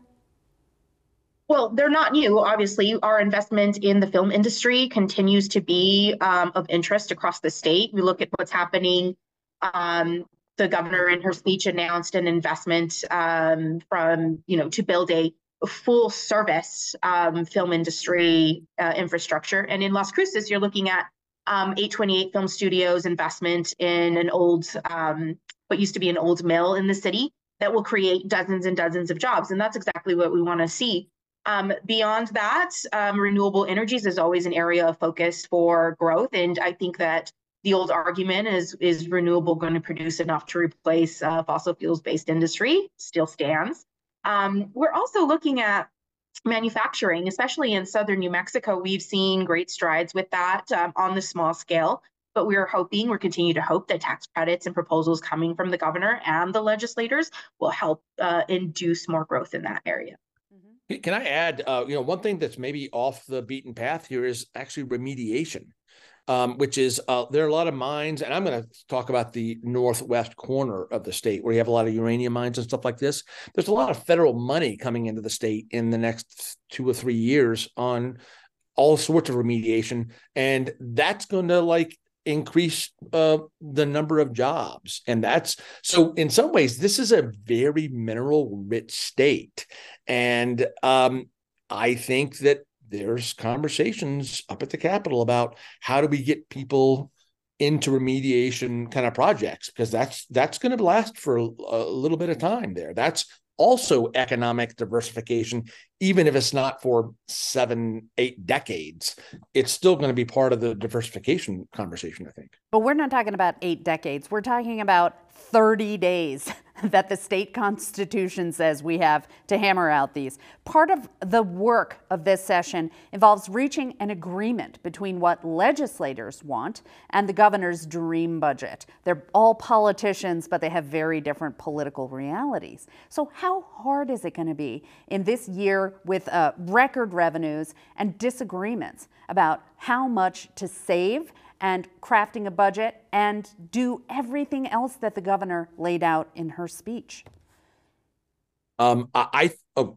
[SPEAKER 4] Well, they're not new. Obviously, our investment in the film industry continues to be um, of interest across the state. We look at what's happening. Um, the governor, in her speech, announced an investment um, from, you know, to build a full service um, film industry uh, infrastructure. And in Las Cruces, you're looking at um, 828 Film Studios investment in an old, um, what used to be an old mill in the city that will create dozens and dozens of jobs. And that's exactly what we want to see. Um, beyond that, um, renewable energies is always an area of focus for growth. And I think that the old argument is, is renewable going to produce enough to replace uh, fossil fuels based industry still stands. Um, we're also looking at manufacturing, especially in southern New Mexico. We've seen great strides with that um, on the small scale but we are hoping, we're continuing to hope that tax credits and proposals coming from the governor and the legislators will help uh, induce more growth in that area.
[SPEAKER 3] Can I add, uh, you know, one thing that's maybe off the beaten path here is actually remediation, um, which is uh, there are a lot of mines, and I'm going to talk about the northwest corner of the state where you have a lot of uranium mines and stuff like this. There's a lot of federal money coming into the state in the next two or three years on all sorts of remediation, and that's going to like increase uh, the number of jobs. And that's so, in some ways, this is a very mineral rich state. And um, I think that there's conversations up at the Capitol about how do we get people into remediation kind of projects because that's that's going to last for a, a little bit of time there that's also economic diversification, even if it's not for seven, eight decades. It's still going to be part of the diversification conversation, I think.
[SPEAKER 2] But we're not talking about eight decades. We're talking about 30 days <laughs> that the state constitution says we have to hammer out these. Part of the work of this session involves reaching an agreement between what legislators want and the governor's dream budget. They're all politicians, but they have very different political realities. So, how hard is it going to be in this year with uh, record revenues and disagreements about how much to save? And crafting a budget and do everything else that the governor laid out in her speech?
[SPEAKER 3] Um, I, I oh,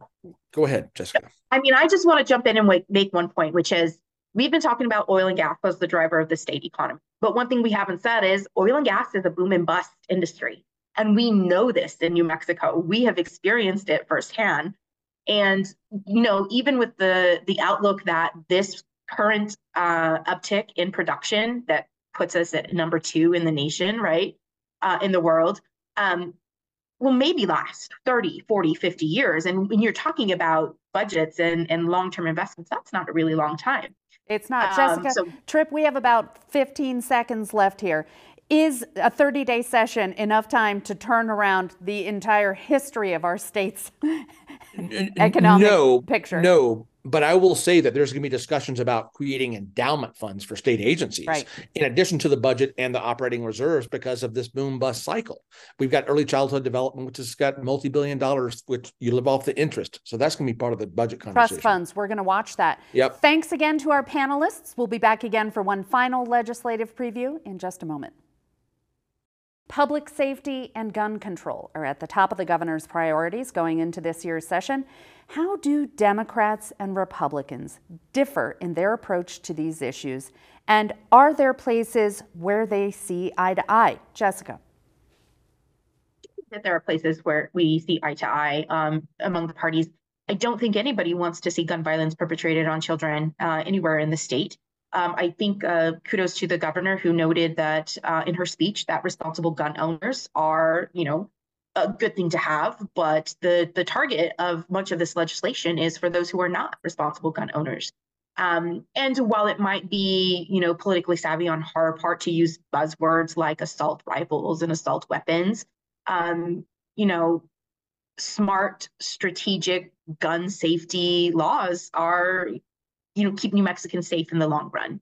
[SPEAKER 3] go ahead, Jessica.
[SPEAKER 4] I mean, I just want to jump in and make one point, which is we've been talking about oil and gas as the driver of the state economy. But one thing we haven't said is oil and gas is a boom and bust industry. And we know this in New Mexico. We have experienced it firsthand. And you know, even with the the outlook that this current uh, uptick in production that puts us at number two in the nation, right? Uh, in the world, um, will maybe last 30, 40, 50 years. And when you're talking about budgets and, and long term investments, that's not a really long time.
[SPEAKER 2] It's not. Um, Jessica, so, Trip, we have about 15 seconds left here. Is a 30 day session enough time to turn around the entire history of our state's <laughs> economic
[SPEAKER 3] no,
[SPEAKER 2] picture?
[SPEAKER 3] No, but I will say that there's going to be discussions about creating endowment funds for state agencies,
[SPEAKER 2] right.
[SPEAKER 3] in addition to the budget and the operating reserves, because of this boom bust cycle. We've got early childhood development, which has got multi billion dollars, which you live off the interest. So that's going to be part of the budget conversation.
[SPEAKER 2] Trust funds. We're going to watch that.
[SPEAKER 3] Yep.
[SPEAKER 2] Thanks again to our panelists. We'll be back again for one final legislative preview in just a moment. Public safety and gun control are at the top of the governor's priorities going into this year's session. How do Democrats and Republicans differ in their approach to these issues? And are there places where they see eye to eye? Jessica.
[SPEAKER 4] That there are places where we see eye to eye um, among the parties. I don't think anybody wants to see gun violence perpetrated on children uh, anywhere in the state. Um, I think uh, kudos to the governor who noted that uh, in her speech that responsible gun owners are, you know, a good thing to have, but the the target of much of this legislation is for those who are not responsible gun owners. Um, and while it might be, you know, politically savvy on her part to use buzzwords like assault rifles and assault weapons, um, you know, smart, strategic gun safety laws are you know keep New Mexicans safe in the long run.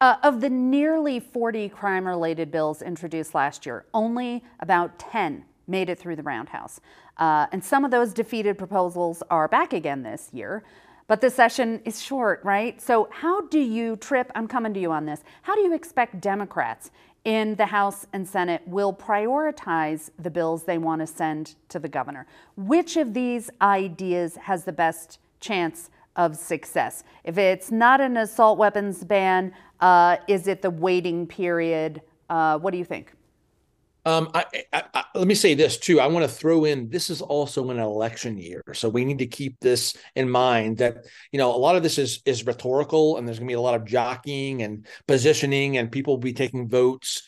[SPEAKER 2] Uh, of the nearly 40 crime related bills introduced last year, only about 10 made it through the roundhouse. Uh, and some of those defeated proposals are back again this year. But the session is short, right? So, how do you, Trip, I'm coming to you on this, how do you expect Democrats in the House and Senate will prioritize the bills they want to send to the governor. Which of these ideas has the best chance of success? If it's not an assault weapons ban, uh, is it the waiting period? Uh, what do you think?
[SPEAKER 3] Um, I, I, I, let me say this too. I want to throw in this is also an election year, so we need to keep this in mind. That you know a lot of this is is rhetorical, and there's going to be a lot of jockeying and positioning, and people will be taking votes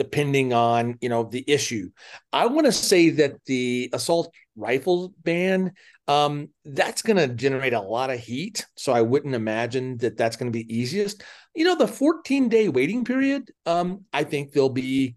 [SPEAKER 3] depending on you know the issue. I want to say that the assault rifle ban um, that's going to generate a lot of heat, so I wouldn't imagine that that's going to be easiest. You know, the 14 day waiting period. Um, I think there'll be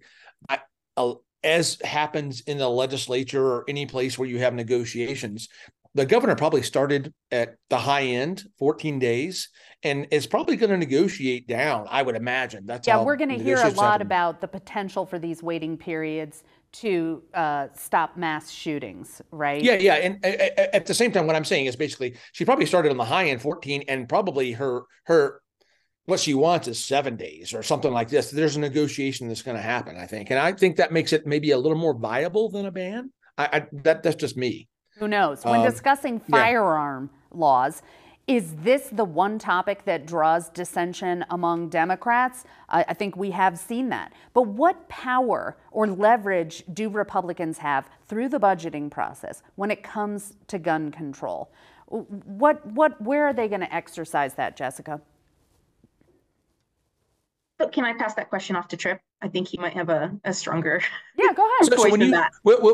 [SPEAKER 3] as happens in the legislature or any place where you have negotiations, the governor probably started at the high end, 14 days, and is probably going to negotiate down. I would imagine. That's
[SPEAKER 2] yeah. We're going to hear a lot happen. about the potential for these waiting periods to uh, stop mass shootings, right?
[SPEAKER 3] Yeah, yeah. And at the same time, what I'm saying is basically she probably started on the high end, 14, and probably her her what she wants is seven days or something like this. There's a negotiation that's going to happen, I think, and I think that makes it maybe a little more viable than a ban. I, I that that's just me.
[SPEAKER 2] Who knows? When um, discussing firearm yeah. laws, is this the one topic that draws dissension among Democrats? I, I think we have seen that. But what power or leverage do Republicans have through the budgeting process when it comes to gun control? What what where are they going to exercise that, Jessica?
[SPEAKER 4] Can I pass that question off to Trip? I think he might have a, a stronger. <laughs>
[SPEAKER 2] Yeah, go ahead.
[SPEAKER 3] so, so when you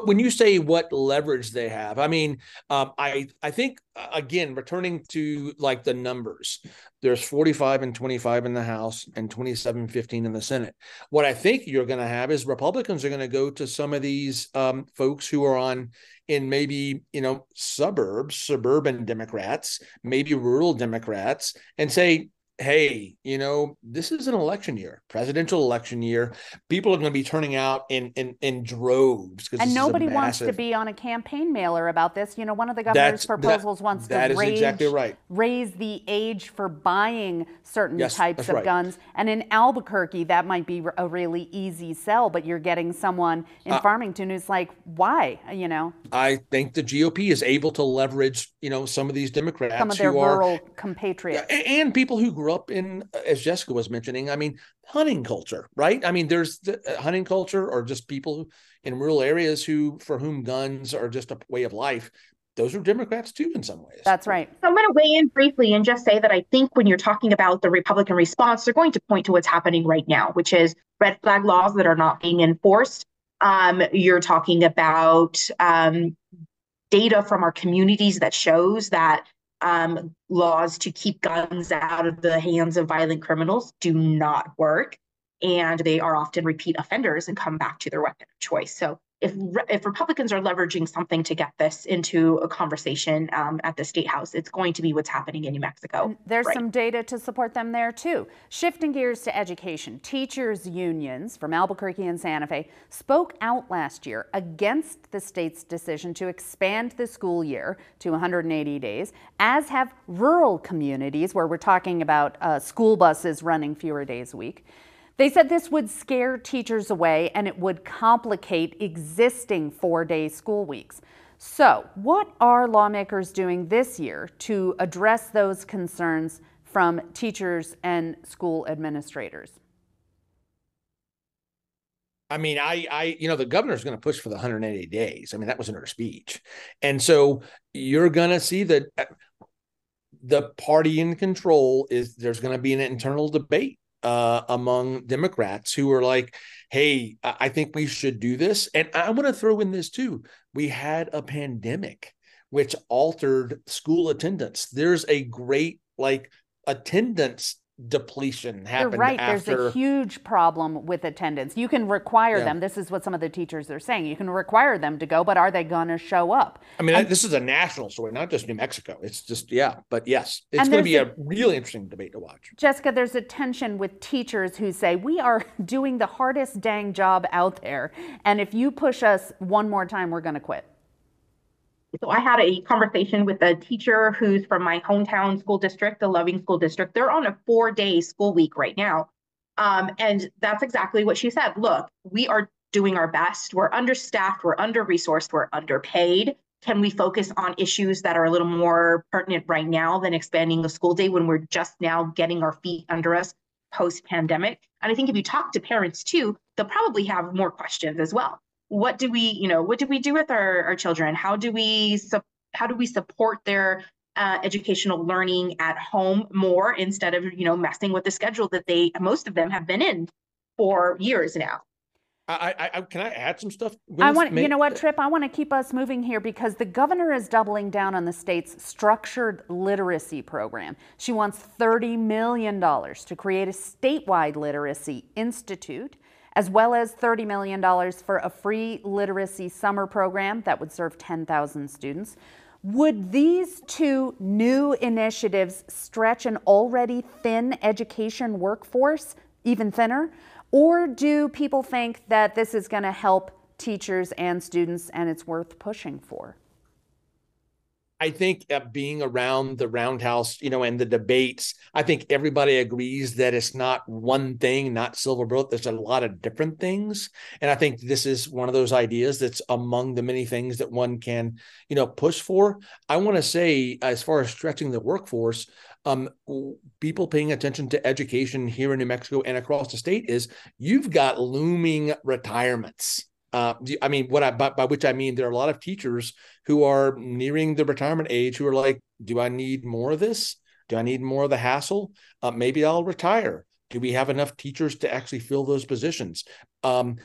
[SPEAKER 3] when you say what leverage they have, I mean, um, I I think uh, again returning to like the numbers, there's 45 and 25 in the House and 27, 15 in the Senate. What I think you're going to have is Republicans are going to go to some of these um, folks who are on in maybe you know suburbs, suburban Democrats, maybe rural Democrats, and say hey, you know, this is an election year, presidential election year. People are going to be turning out in in, in droves.
[SPEAKER 2] And nobody massive... wants to be on a campaign mailer about this. You know, one of the governor's That's, proposals
[SPEAKER 3] that,
[SPEAKER 2] wants
[SPEAKER 3] that
[SPEAKER 2] to raise,
[SPEAKER 3] exactly right.
[SPEAKER 2] raise the age for buying certain
[SPEAKER 3] yes,
[SPEAKER 2] types of
[SPEAKER 3] right.
[SPEAKER 2] guns. And in Albuquerque, that might be a really easy sell, but you're getting someone in uh, Farmington who's like, why? You know?
[SPEAKER 3] I think the GOP is able to leverage, you know, some of these Democrats
[SPEAKER 2] some of their rural are, compatriots.
[SPEAKER 3] And people who grew up in, as Jessica was mentioning, I mean, hunting culture, right? I mean, there's the uh, hunting culture or just people in rural areas who, for whom guns are just a way of life. Those are Democrats too, in some ways.
[SPEAKER 2] That's right.
[SPEAKER 4] So I'm going to weigh in briefly and just say that I think when you're talking about the Republican response, they're going to point to what's happening right now, which is red flag laws that are not being enforced. Um, you're talking about um, data from our communities that shows that um, laws to keep guns out of the hands of violent criminals do not work. And they are often repeat offenders and come back to their weapon of choice. So if if Republicans are leveraging something to get this into a conversation um, at the state house, it's going to be what's happening in New Mexico.
[SPEAKER 2] And there's right. some data to support them there too. Shifting gears to education, teachers unions from Albuquerque and Santa Fe spoke out last year against the state's decision to expand the school year to 180 days, as have rural communities where we're talking about uh, school buses running fewer days a week. They said this would scare teachers away and it would complicate existing four day school weeks. So, what are lawmakers doing this year to address those concerns from teachers and school administrators?
[SPEAKER 3] I mean, I, I, you know, the governor's going to push for the 180 days. I mean, that was in her speech, and so you're going to see that uh, the party in control is there's going to be an internal debate uh, among Democrats who are like, hey, I think we should do this. And I want to throw in this too. We had a pandemic which altered school attendance. There's a great like attendance depletion happened
[SPEAKER 2] You're right.
[SPEAKER 3] After...
[SPEAKER 2] There's a huge problem with attendance. You can require yeah. them. This is what some of the teachers are saying. You can require them to go, but are they going to show up?
[SPEAKER 3] I mean, and, this is a national story, not just New Mexico. It's just yeah, but yes, it's going to be a, a really interesting debate to watch.
[SPEAKER 2] Jessica, there's a tension with teachers who say we are <laughs> doing the hardest dang job out there, and if you push us one more time, we're going to quit.
[SPEAKER 4] So I had a conversation with a teacher who's from my hometown school district, the Loving School District. They're on a four day school week right now. Um, and that's exactly what she said. Look, we are doing our best. We're understaffed, we're under resourced, we're underpaid. Can we focus on issues that are a little more pertinent right now than expanding the school day when we're just now getting our feet under us post pandemic? And I think if you talk to parents too, they'll probably have more questions as well. What do we, you know, what do we do with our, our children? How do we how do we support their uh, educational learning at home more instead of you know messing with the schedule that they most of them have been in for years now.
[SPEAKER 3] I, I, can I add some stuff?
[SPEAKER 2] I want you know what Trip I want to keep us moving here because the governor is doubling down on the state's structured literacy program. She wants 30 million dollars to create a statewide literacy institute as well as $30 million for a free literacy summer program that would serve 10,000 students. Would these two new initiatives stretch an already thin education workforce even thinner? Or do people think that this is going to help teachers and students and it's worth pushing for?
[SPEAKER 3] I think uh, being around the roundhouse, you know, and the debates, I think everybody agrees that it's not one thing, not silver bullet. There's a lot of different things, and I think this is one of those ideas that's among the many things that one can, you know, push for. I want to say, as far as stretching the workforce, um, people paying attention to education here in New Mexico and across the state is you've got looming retirements uh, I mean, what I by, by, which I mean there are a lot of teachers who are nearing the retirement age who are like, do I need more of this? Do I need more of the hassle? Uh, maybe I'll retire. Do we have enough teachers to actually fill those positions? Um,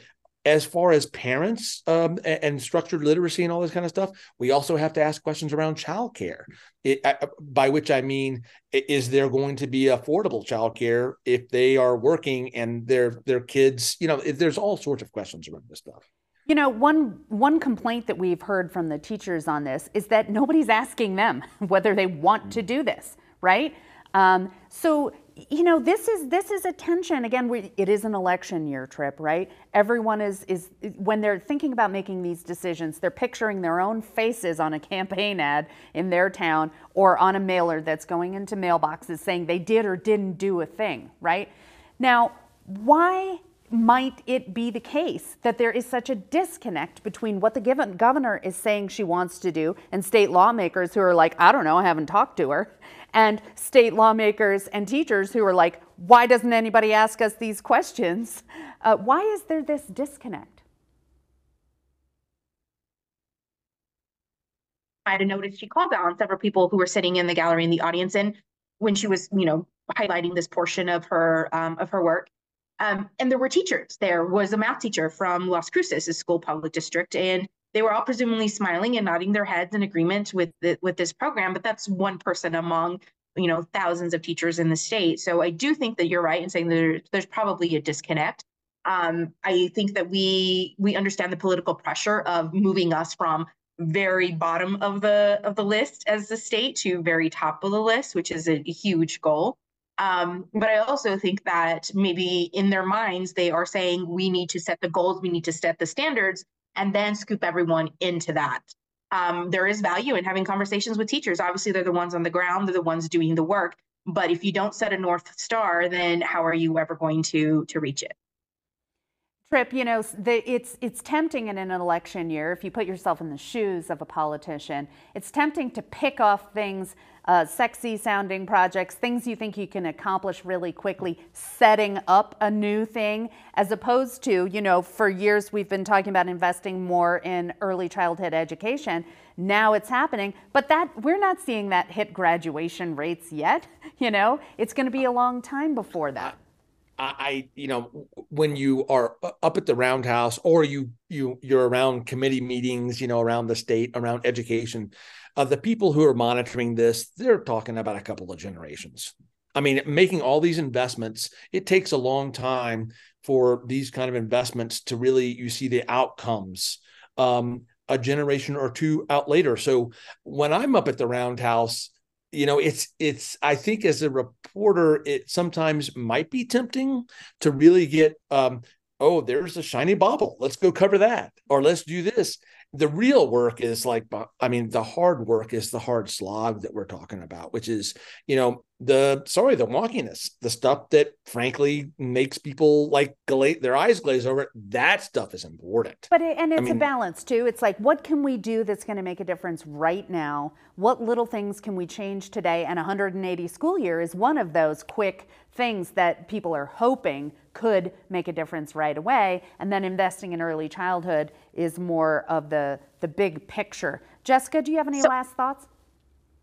[SPEAKER 3] as far as parents um, and, and, structured literacy and all this kind of stuff, we also have to ask questions around childcare. It, uh, by which I mean, is there going to be affordable childcare if they are working and their their kids? You know, there's all sorts of questions around this stuff.
[SPEAKER 2] You know, one one complaint that we've heard from the teachers on this is that nobody's asking them <laughs> whether they want to do this, right? Um, so you know this is this is a tension. Again we, it is an election year trip right? Everyone is is when they're thinking about making these decisions they're picturing their own faces on a campaign ad in their town or on a mailer that's going into mailboxes saying they did or didn't do a thing right? Now why might it be the case that there is such a disconnect between what the given governor is saying she wants to do and state lawmakers who are like, I don't know, I haven't talked to her, and state lawmakers and teachers who are like, why doesn't anybody ask us these questions? Uh, why is there this disconnect?
[SPEAKER 4] I had noticed she called out on several people who were sitting in the gallery in the audience and when she was, you know, highlighting this portion of her um, of her work. Um, and there were teachers. There was a math teacher from Las Cruces, a school public district, and they were all presumably smiling and nodding their heads in agreement with the, with this program. But that's one person among you know thousands of teachers in the state. So I do think that you're right in saying there, there's probably a disconnect. Um, I think that we we understand the political pressure of moving us from very bottom of the of the list as the state to very top of the list, which is a, a huge goal. Um, but I also think that maybe in their minds, they are saying we need to set the goals, we need to set the standards, and then scoop everyone into that. Um, there is value in having conversations with teachers. Obviously, they're the ones on the ground, they're the ones doing the work. But if you don't set a North Star, then how are you ever going to, to reach it?
[SPEAKER 2] Trip, you know, the, it's, it's tempting in an election year, if you put yourself in the shoes of a politician, it's tempting to pick off things, uh, sexy sounding projects, things you think you can accomplish really quickly, setting up a new thing, as opposed to, you know, for years we've been talking about investing more in early childhood education. Now it's happening, but that we're not seeing that hit graduation rates yet. <laughs> You know, it's going to be a long time before that.
[SPEAKER 3] I, you know, when you are up at the roundhouse or you you you're around committee meetings, you know, around the state, around education, uh, the people who are monitoring this, they're talking about a couple of generations. I mean, making all these investments, it takes a long time for these kind of investments to really you see the outcomes um, a generation or two out later. So when I'm up at the roundhouse, you know it's it's i think as a reporter it sometimes might be tempting to really get um oh there's a shiny bauble. Let's go cover that or let's do this. The real work is like i mean the hard work is the hard slog that we're talking about which is you know the sorry the wonkiness the stuff that frankly makes people like gla- their eyes glaze over that stuff is important.
[SPEAKER 2] But it, and it's
[SPEAKER 3] I mean,
[SPEAKER 2] a balance too. It's like what can we do that's going to make a difference right now? What little things can we change today? And 180 school year is one of those quick things that people are hoping could make a difference right away. And then investing in early childhood is more of the the big picture. Jessica do you have any so, last thoughts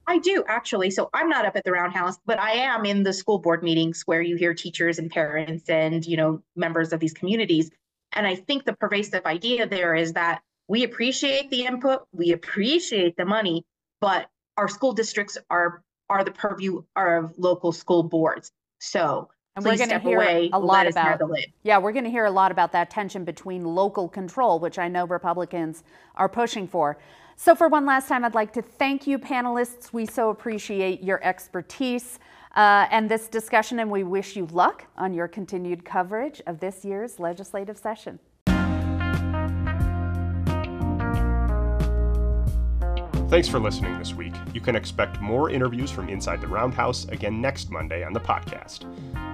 [SPEAKER 4] I do actually. So I'm not up at the roundhouse, but I am in the school board meetings where you hear teachers and parents and, you know, members of these communities. And I think the pervasive idea there is that we appreciate the input, we appreciate the money, but our school districts are are the purview of local school boards. So
[SPEAKER 2] and we're going to hear
[SPEAKER 4] away,
[SPEAKER 2] a lot about yeah, we're going to hear a lot about that tension between local control, which I know Republicans are pushing for. So, for one last time, I'd like to thank you, panelists. We so appreciate your expertise uh, and this discussion, and we wish you luck on your continued coverage of this year's legislative session.
[SPEAKER 1] Thanks for listening this week. You can expect more interviews from Inside the Roundhouse again next Monday on the podcast.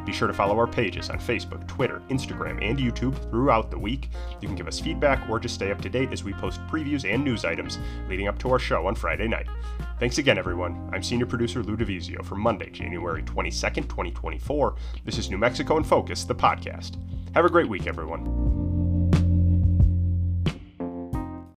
[SPEAKER 1] Be sure to follow our pages on Facebook, Twitter, Instagram, and YouTube throughout the week. You can give us feedback or just stay up to date as we post previews and news items leading up to our show on Friday night. Thanks again, everyone. I'm senior producer Lou DiVizio for Monday, January 22nd, 2024. This is New Mexico in Focus, the podcast. Have a great week, everyone.